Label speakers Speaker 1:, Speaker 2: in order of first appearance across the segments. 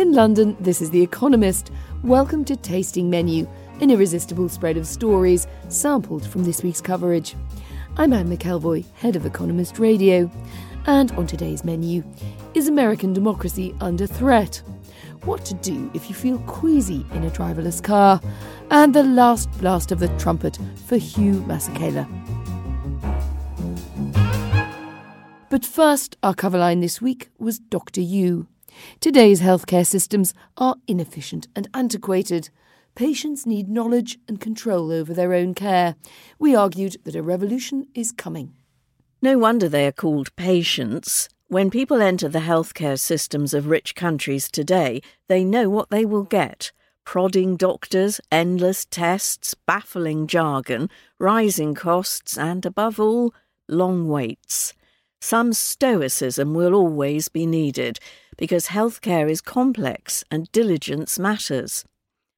Speaker 1: In London, this is The Economist. Welcome to Tasting Menu, an irresistible spread of stories sampled from this week's coverage. I'm Anne McElvoy, head of Economist Radio. And on today's menu, is American democracy under threat? What to do if you feel queasy in a driverless car? And the last blast of the trumpet for Hugh Masekela. But first, our cover line this week was Dr. You. Today's healthcare systems are inefficient and antiquated. Patients need knowledge and control over their own care. We argued that a revolution is coming.
Speaker 2: No wonder they are called patients. When people enter the healthcare systems of rich countries today, they know what they will get prodding doctors, endless tests, baffling jargon, rising costs, and above all, long waits. Some stoicism will always be needed because healthcare is complex and diligence matters.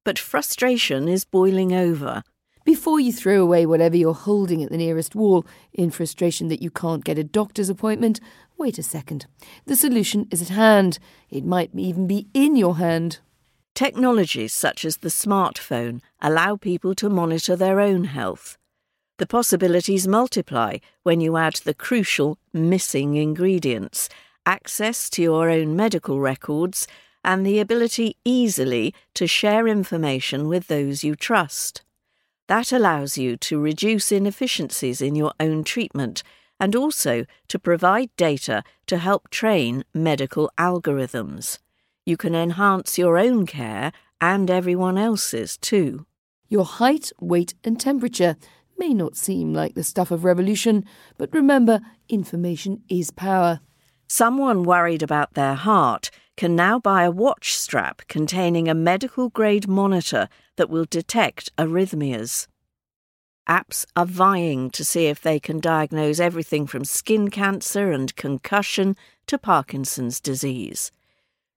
Speaker 2: But frustration is boiling over.
Speaker 1: Before you throw away whatever you're holding at the nearest wall in frustration that you can't get a doctor's appointment, wait a second. The solution is at hand. It might even be in your hand.
Speaker 2: Technologies such as the smartphone allow people to monitor their own health. The possibilities multiply when you add the crucial missing ingredients access to your own medical records and the ability easily to share information with those you trust. That allows you to reduce inefficiencies in your own treatment and also to provide data to help train medical algorithms. You can enhance your own care and everyone else's too.
Speaker 1: Your height, weight, and temperature may not seem like the stuff of revolution, but remember, information is power.
Speaker 2: Someone worried about their heart can now buy a watch strap containing a medical grade monitor that will detect arrhythmias. Apps are vying to see if they can diagnose everything from skin cancer and concussion to Parkinson's disease.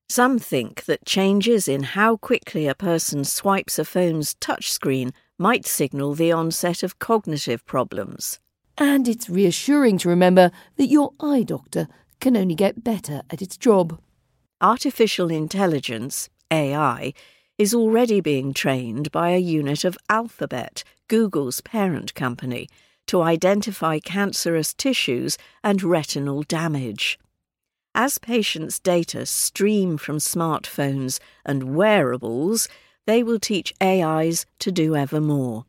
Speaker 2: Some think that changes in how quickly a person swipes a phone's touchscreen might signal the onset of cognitive problems.
Speaker 1: And it's reassuring to remember that your eye doctor can only get better at its job.
Speaker 2: Artificial intelligence, AI, is already being trained by a unit of Alphabet, Google's parent company, to identify cancerous tissues and retinal damage. As patients' data stream from smartphones and wearables, they will teach AIs to do ever more.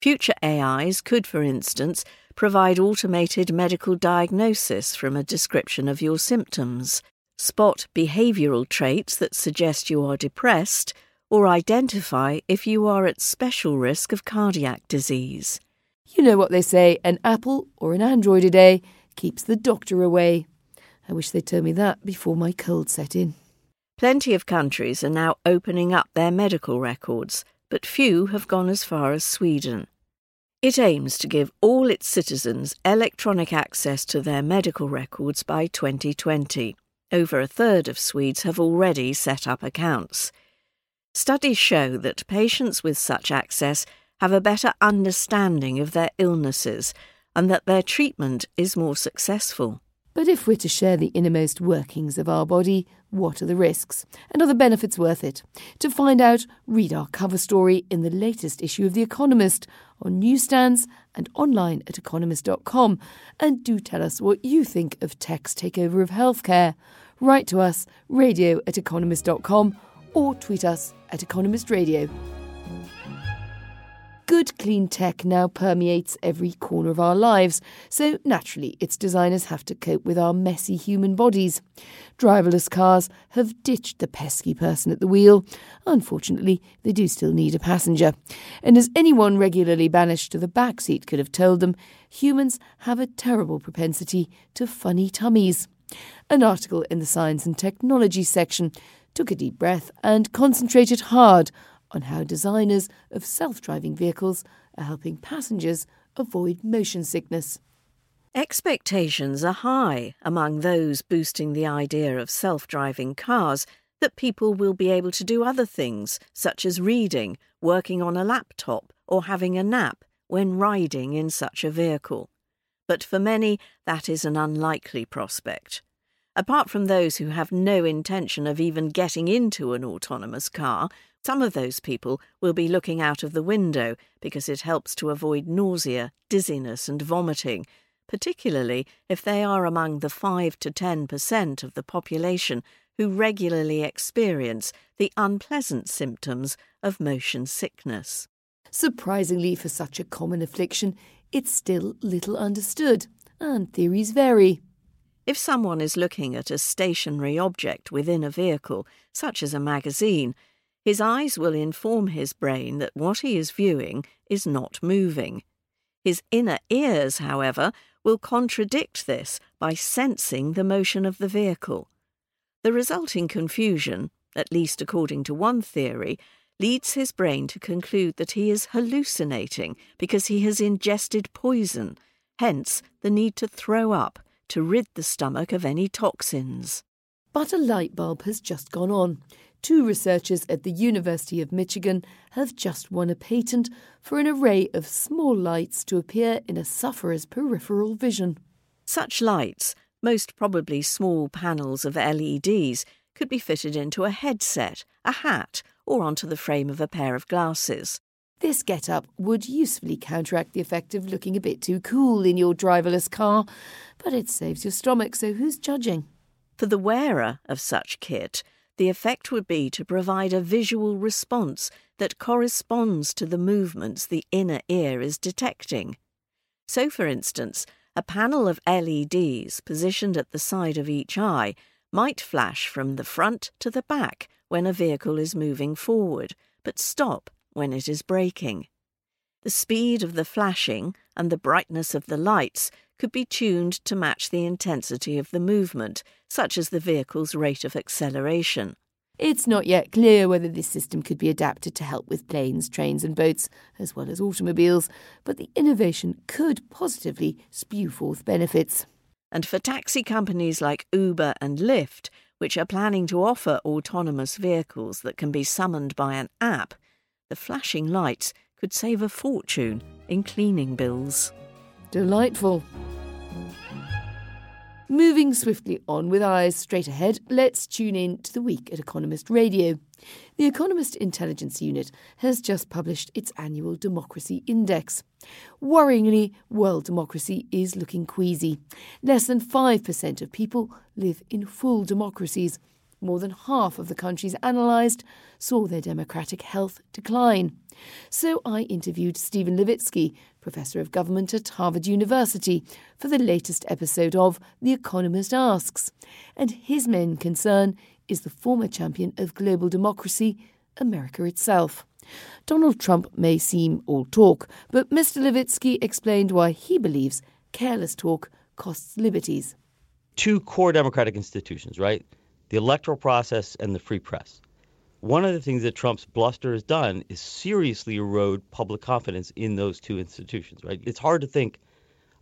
Speaker 2: Future AIs could, for instance, provide automated medical diagnosis from a description of your symptoms, spot behavioural traits that suggest you are depressed, or identify if you are at special risk of cardiac disease.
Speaker 1: You know what they say an apple or an android a day keeps the doctor away. I wish they'd told me that before my cold set in.
Speaker 2: Plenty of countries are now opening up their medical records, but few have gone as far as Sweden. It aims to give all its citizens electronic access to their medical records by 2020. Over a third of Swedes have already set up accounts. Studies show that patients with such access have a better understanding of their illnesses and that their treatment is more successful.
Speaker 1: But if we're to share the innermost workings of our body, what are the risks? And are the benefits worth it? To find out, read our cover story in the latest issue of The Economist on newsstands and online at economist.com. And do tell us what you think of tech's takeover of healthcare. Write to us, radio at economist.com, or tweet us at Economist Radio. Good clean tech now permeates every corner of our lives, so naturally its designers have to cope with our messy human bodies. Driverless cars have ditched the pesky person at the wheel. Unfortunately, they do still need a passenger. And as anyone regularly banished to the back seat could have told them, humans have a terrible propensity to funny tummies. An article in the Science and Technology section took a deep breath and concentrated hard on how designers of self driving vehicles are helping passengers avoid motion sickness.
Speaker 2: Expectations are high among those boosting the idea of self driving cars that people will be able to do other things, such as reading, working on a laptop, or having a nap when riding in such a vehicle. But for many, that is an unlikely prospect. Apart from those who have no intention of even getting into an autonomous car, some of those people will be looking out of the window because it helps to avoid nausea, dizziness, and vomiting, particularly if they are among the 5 to 10% of the population who regularly experience the unpleasant symptoms of motion sickness.
Speaker 1: Surprisingly, for such a common affliction, it's still little understood, and theories vary.
Speaker 2: If someone is looking at a stationary object within a vehicle, such as a magazine, his eyes will inform his brain that what he is viewing is not moving. His inner ears, however, will contradict this by sensing the motion of the vehicle. The resulting confusion, at least according to one theory, leads his brain to conclude that he is hallucinating because he has ingested poison, hence the need to throw up to rid the stomach of any toxins.
Speaker 1: But a light bulb has just gone on two researchers at the University of Michigan have just won a patent for an array of small lights to appear in a sufferer's peripheral vision.
Speaker 2: Such lights, most probably small panels of LEDs, could be fitted into a headset, a hat, or onto the frame of a pair of glasses.
Speaker 1: This get up would usefully counteract the effect of looking a bit too cool in your driverless car, but it saves your stomach, so who's judging?
Speaker 2: For the wearer of such kit, the effect would be to provide a visual response that corresponds to the movements the inner ear is detecting. So, for instance, a panel of LEDs positioned at the side of each eye might flash from the front to the back when a vehicle is moving forward, but stop when it is braking. The speed of the flashing and the brightness of the lights could be tuned to match the intensity of the movement, such as the vehicle's rate of acceleration.
Speaker 1: It's not yet clear whether this system could be adapted to help with planes, trains, and boats, as well as automobiles, but the innovation could positively spew forth benefits.
Speaker 2: And for taxi companies like Uber and Lyft, which are planning to offer autonomous vehicles that can be summoned by an app, the flashing lights could save a fortune in cleaning bills.
Speaker 1: Delightful. Moving swiftly on with eyes straight ahead, let's tune in to the week at Economist Radio. The Economist Intelligence Unit has just published its annual Democracy Index. Worryingly, world democracy is looking queasy. Less than 5% of people live in full democracies. More than half of the countries analysed saw their democratic health decline. So I interviewed Steven Levitsky, Professor of Government at Harvard University, for the latest episode of The Economist Asks. And his main concern is the former champion of global democracy, America itself. Donald Trump may seem all talk, but Mr. Levitsky explained why he believes careless talk costs liberties.
Speaker 3: Two core democratic institutions, right? The electoral process and the free press one of the things that Trump's bluster has done is seriously erode public confidence in those two institutions, right? It's hard to think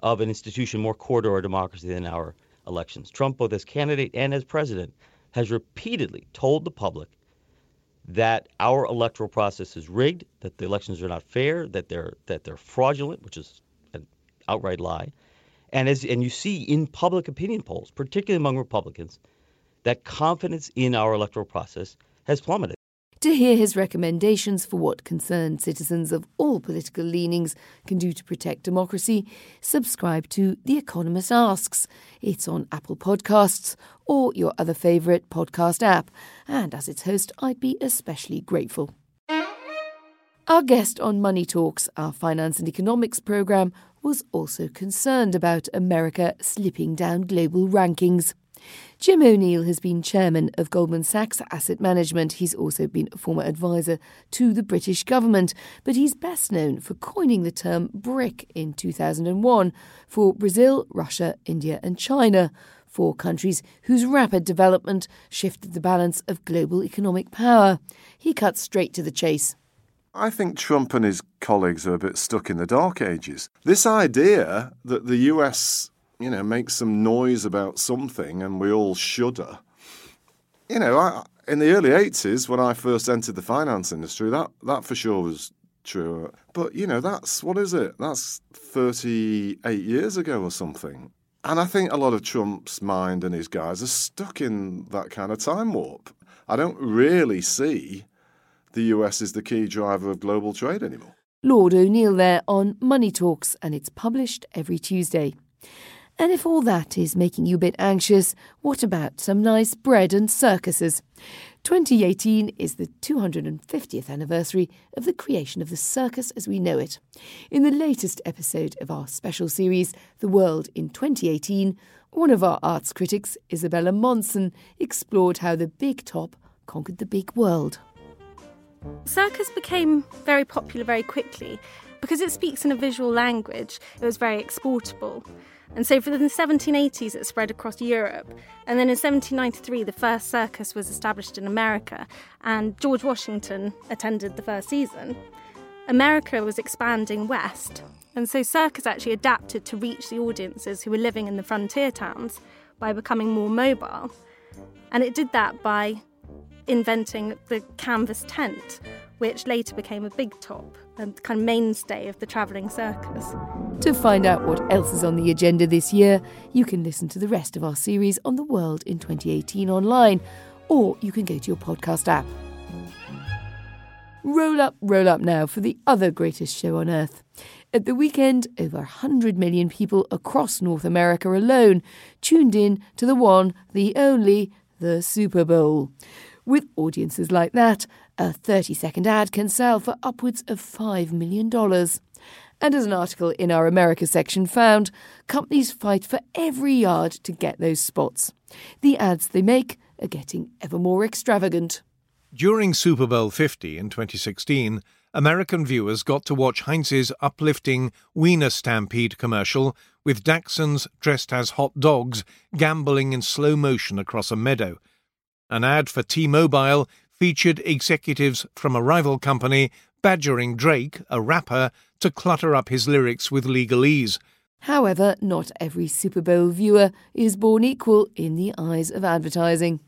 Speaker 3: of an institution more core to our democracy than our elections. Trump, both as candidate and as president, has repeatedly told the public that our electoral process is rigged, that the elections are not fair, that they're that they're fraudulent, which is an outright lie. And as and you see in public opinion polls, particularly among Republicans, that confidence in our electoral process has plummeted.
Speaker 1: To hear his recommendations for what concerned citizens of all political leanings can do to protect democracy, subscribe to The Economist Asks. It's on Apple Podcasts or your other favourite podcast app. And as its host, I'd be especially grateful. Our guest on Money Talks, our finance and economics programme, was also concerned about America slipping down global rankings. Jim O'Neill has been chairman of Goldman Sachs Asset Management. He's also been a former advisor to the British government, but he's best known for coining the term BRIC in 2001 for Brazil, Russia, India, and China, four countries whose rapid development shifted the balance of global economic power. He cuts straight to the chase.
Speaker 4: I think Trump and his colleagues are a bit stuck in the dark ages. This idea that the US, you know, makes some noise about something and we all shudder. You know, I, in the early 80s, when I first entered the finance industry, that, that for sure was true. But, you know, that's, what is it? That's 38 years ago or something. And I think a lot of Trump's mind and his guys are stuck in that kind of time warp. I don't really see the US as the key driver of global trade anymore.
Speaker 1: Lord O'Neill there on Money Talks, and it's published every Tuesday. And if all that is making you a bit anxious, what about some nice bread and circuses? 2018 is the 250th anniversary of the creation of the circus as we know it. In the latest episode of our special series, The World in 2018, one of our arts critics, Isabella Monson, explored how the big top conquered the big world.
Speaker 5: Circus became very popular very quickly because it speaks in a visual language. It was very exportable. And so, for the 1780s, it spread across Europe. And then in 1793, the first circus was established in America, and George Washington attended the first season. America was expanding west, and so circus actually adapted to reach the audiences who were living in the frontier towns by becoming more mobile. And it did that by inventing the canvas tent, which later became a big top and kind of mainstay of the travelling circus.
Speaker 1: To find out what else is on the agenda this year, you can listen to the rest of our series on the world in 2018 online, or you can go to your podcast app. Roll up, roll up now for the other greatest show on earth. At the weekend, over 100 million people across North America alone tuned in to the one, the only, the Super Bowl. With audiences like that, a 30 second ad can sell for upwards of $5 million. And as an article in our America section found, companies fight for every yard to get those spots. The ads they make are getting ever more extravagant.
Speaker 6: During Super Bowl 50 in 2016, American viewers got to watch Heinz's uplifting Wiener Stampede commercial with Dachshunds dressed as hot dogs gambling in slow motion across a meadow. An ad for T Mobile featured executives from a rival company badgering Drake, a rapper, to clutter up his lyrics with legalese.
Speaker 1: However, not every Super Bowl viewer is born equal in the eyes of advertising.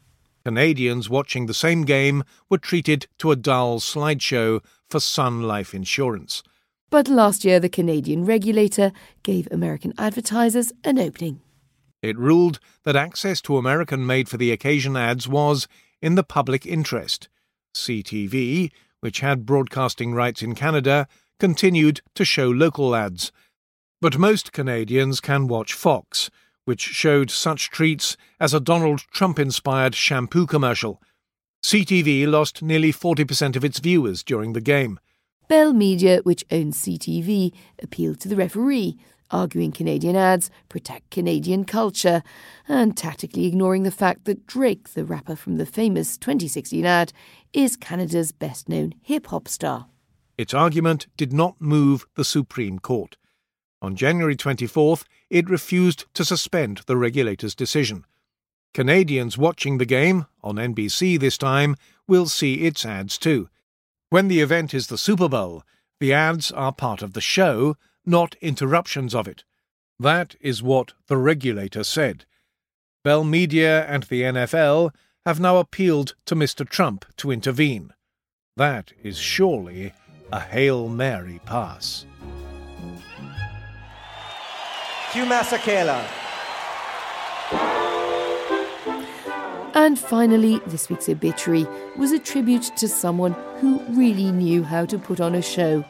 Speaker 6: Canadians watching the same game were treated to a dull slideshow for Sun Life Insurance.
Speaker 1: But last year, the Canadian regulator gave American advertisers an opening.
Speaker 6: It ruled that access to American made for the occasion ads was in the public interest. CTV, which had broadcasting rights in Canada, continued to show local ads. But most Canadians can watch Fox, which showed such treats as a Donald Trump inspired shampoo commercial. CTV lost nearly 40% of its viewers during the game.
Speaker 1: Bell Media, which owns CTV, appealed to the referee, arguing Canadian ads protect Canadian culture, and tactically ignoring the fact that Drake, the rapper from the famous 2016 ad, is Canada's best known hip hop star.
Speaker 6: Its argument did not move the Supreme Court. On January 24th, it refused to suspend the regulator's decision. Canadians watching the game, on NBC this time, will see its ads too. When the event is the Super Bowl, the ads are part of the show, not interruptions of it. That is what the regulator said. Bell Media and the NFL have now appealed to Mr. Trump to intervene. That is surely a Hail Mary pass.
Speaker 7: Hugh Masekela.
Speaker 1: And finally, this week's obituary was a tribute to someone who really knew how to put on a show.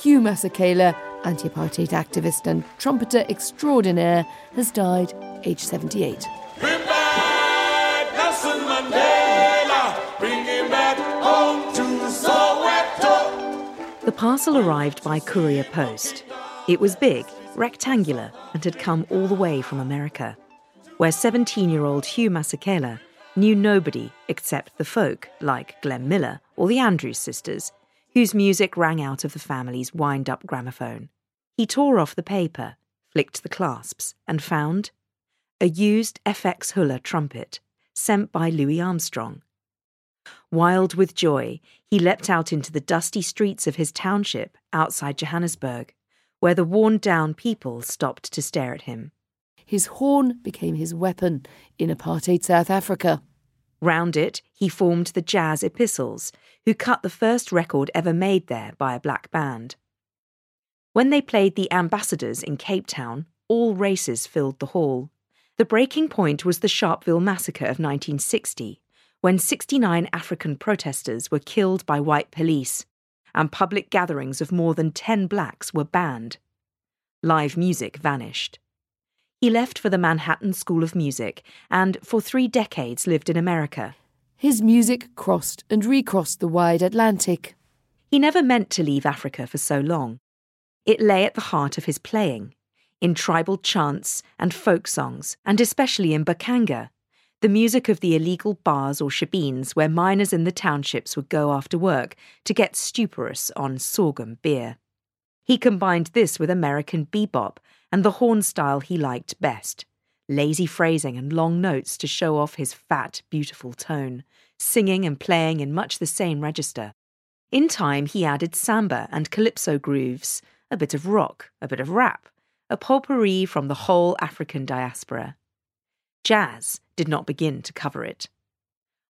Speaker 1: Hugh Masekela anti apartheid activist and trumpeter extraordinaire, has died aged 78.
Speaker 8: Bring back Nelson Mandela, bring him back home to Soweto.
Speaker 9: The parcel arrived by courier post. It was big, rectangular, and had come all the way from America, where 17 year old Hugh Masekela knew nobody except the folk like Glenn Miller or the Andrews sisters, whose music rang out of the family's wind up gramophone. He tore off the paper, flicked the clasps, and found a used FX Huller trumpet sent by Louis Armstrong. Wild with joy, he leapt out into the dusty streets of his township outside Johannesburg, where the worn down people stopped to stare at him.
Speaker 1: His horn became his weapon in apartheid South Africa.
Speaker 9: Round it, he formed the Jazz Epistles, who cut the first record ever made there by a black band. When they played the Ambassadors in Cape Town, all races filled the hall. The breaking point was the Sharpeville Massacre of 1960, when 69 African protesters were killed by white police, and public gatherings of more than 10 blacks were banned. Live music vanished. He left for the Manhattan School of Music and, for three decades, lived in America.
Speaker 1: His music crossed and recrossed the wide Atlantic.
Speaker 9: He never meant to leave Africa for so long. It lay at the heart of his playing in tribal chants and folk songs, and especially in mbaqanga, the music of the illegal bars or shebeens where miners in the townships would go after work to get stuporous on sorghum beer. He combined this with American bebop and the horn style he liked best lazy phrasing and long notes to show off his fat, beautiful tone, singing and playing in much the same register. In time, he added samba and calypso grooves, a bit of rock, a bit of rap, a potpourri from the whole African diaspora. Jazz did not begin to cover it.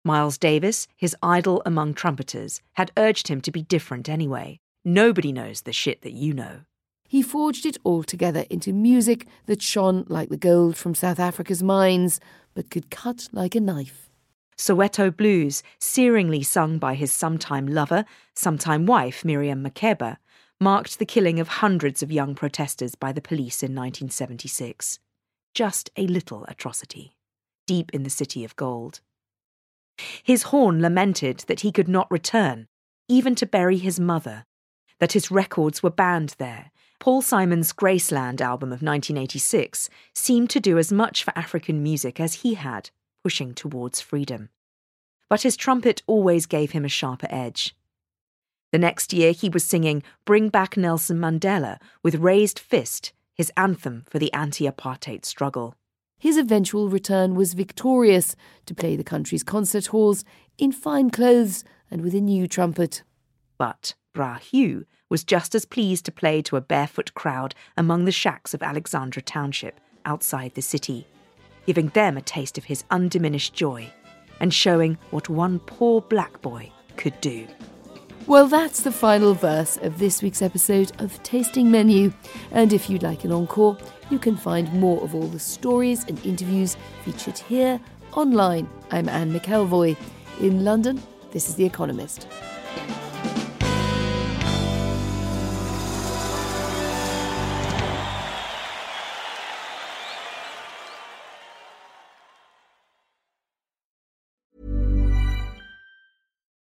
Speaker 9: Miles Davis, his idol among trumpeters, had urged him to be different anyway. Nobody knows the shit that you know.
Speaker 1: He forged it all together into music that shone like the gold from South Africa's mines, but could cut like a knife.
Speaker 9: Soweto blues, searingly sung by his sometime lover, sometime wife, Miriam Makeba, marked the killing of hundreds of young protesters by the police in 1976. Just a little atrocity, deep in the City of Gold. His horn lamented that he could not return, even to bury his mother, that his records were banned there. Paul Simon's Graceland album of 1986 seemed to do as much for African music as he had, pushing towards freedom. But his trumpet always gave him a sharper edge. The next year, he was singing Bring Back Nelson Mandela with Raised Fist, his anthem for the anti apartheid struggle.
Speaker 1: His eventual return was victorious to play the country's concert halls in fine clothes and with a new trumpet.
Speaker 9: But Bra Hugh was just as pleased to play to a barefoot crowd among the shacks of Alexandra Township outside the city, giving them a taste of his undiminished joy and showing what one poor black boy could do.
Speaker 1: Well, that's the final verse of this week's episode of Tasting Menu. And if you'd like an encore, you can find more of all the stories and interviews featured here online. I'm Anne McElvoy. In London, this is The Economist.